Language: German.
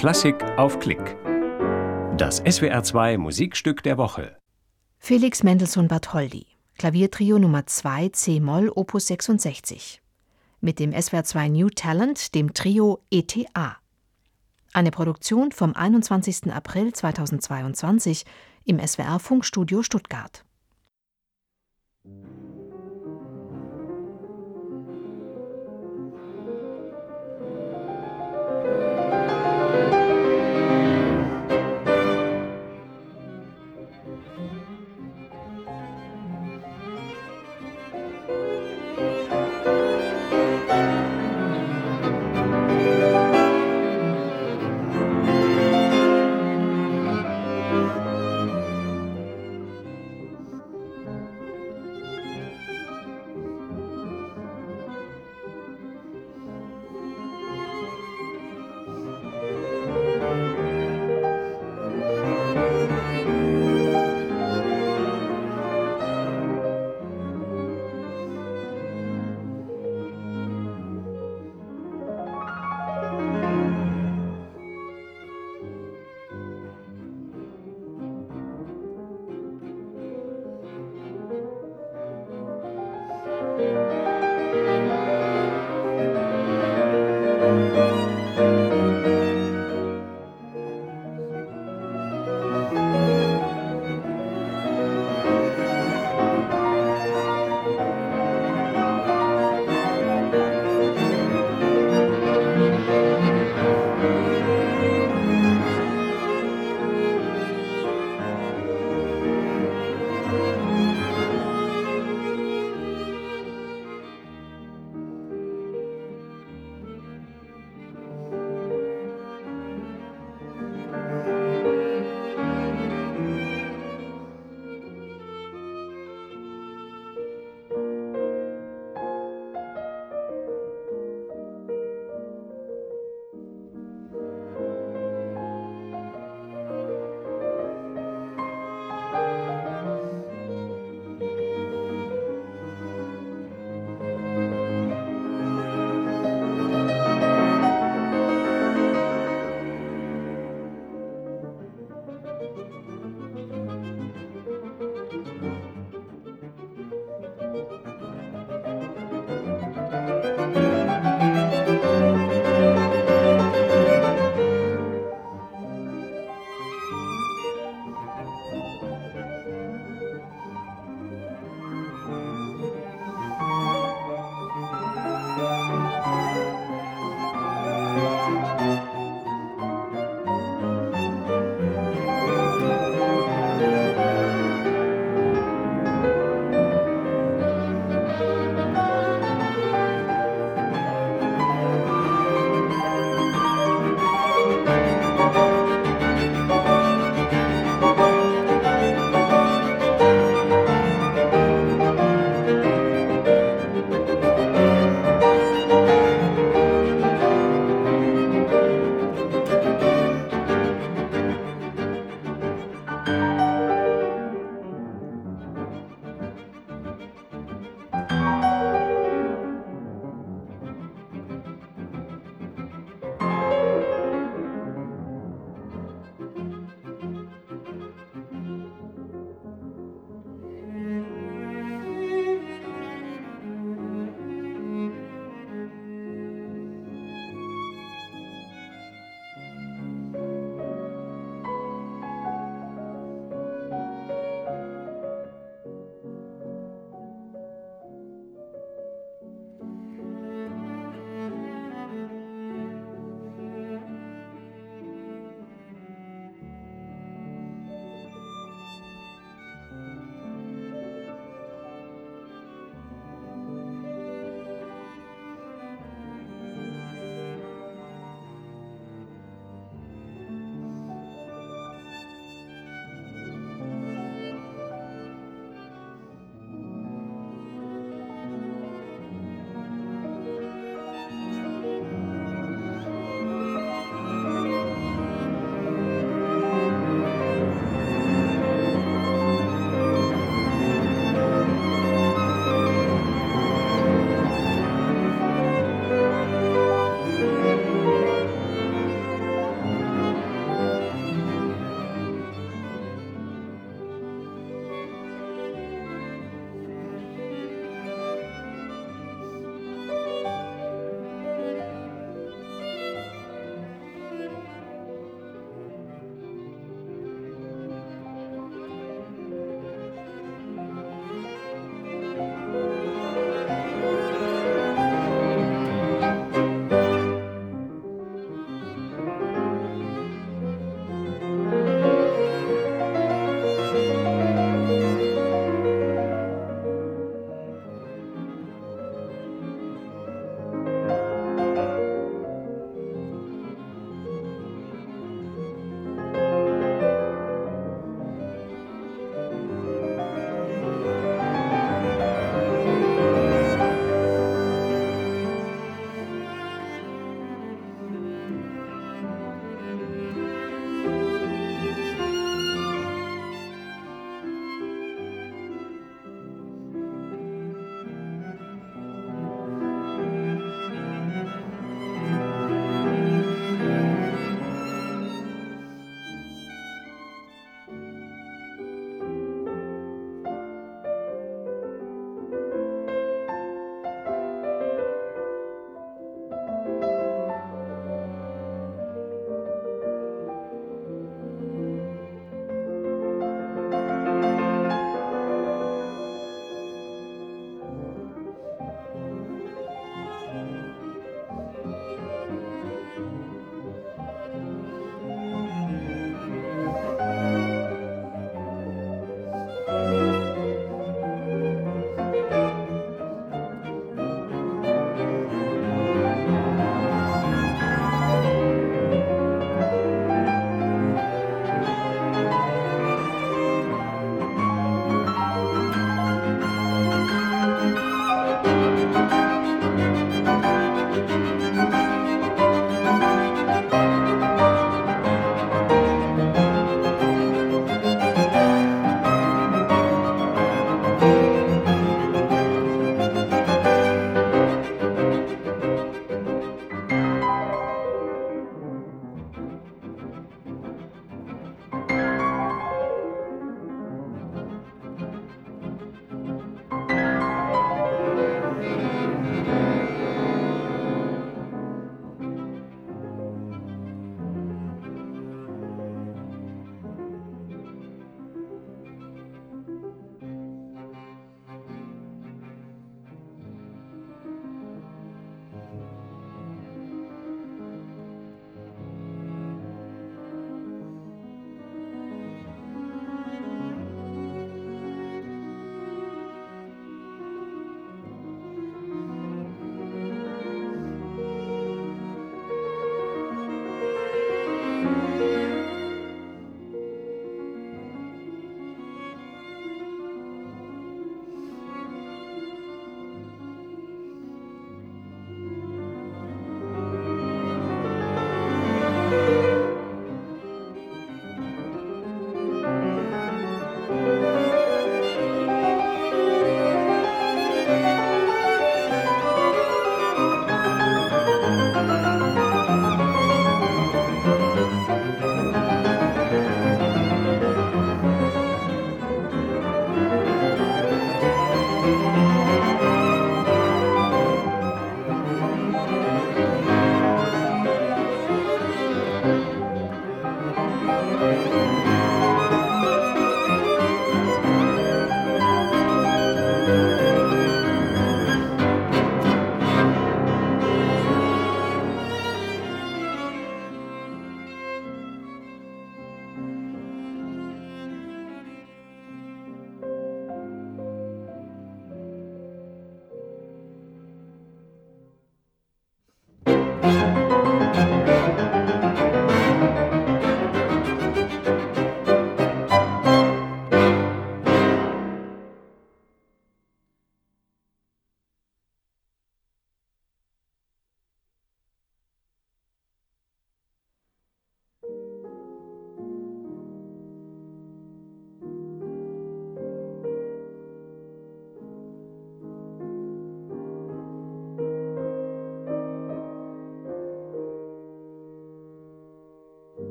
Klassik auf Klick. Das SWR2 Musikstück der Woche. Felix Mendelssohn Bartholdy, Klaviertrio Nummer 2 C-Moll Opus 66. Mit dem SWR2 New Talent, dem Trio ETA. Eine Produktion vom 21. April 2022 im SWR Funkstudio Stuttgart.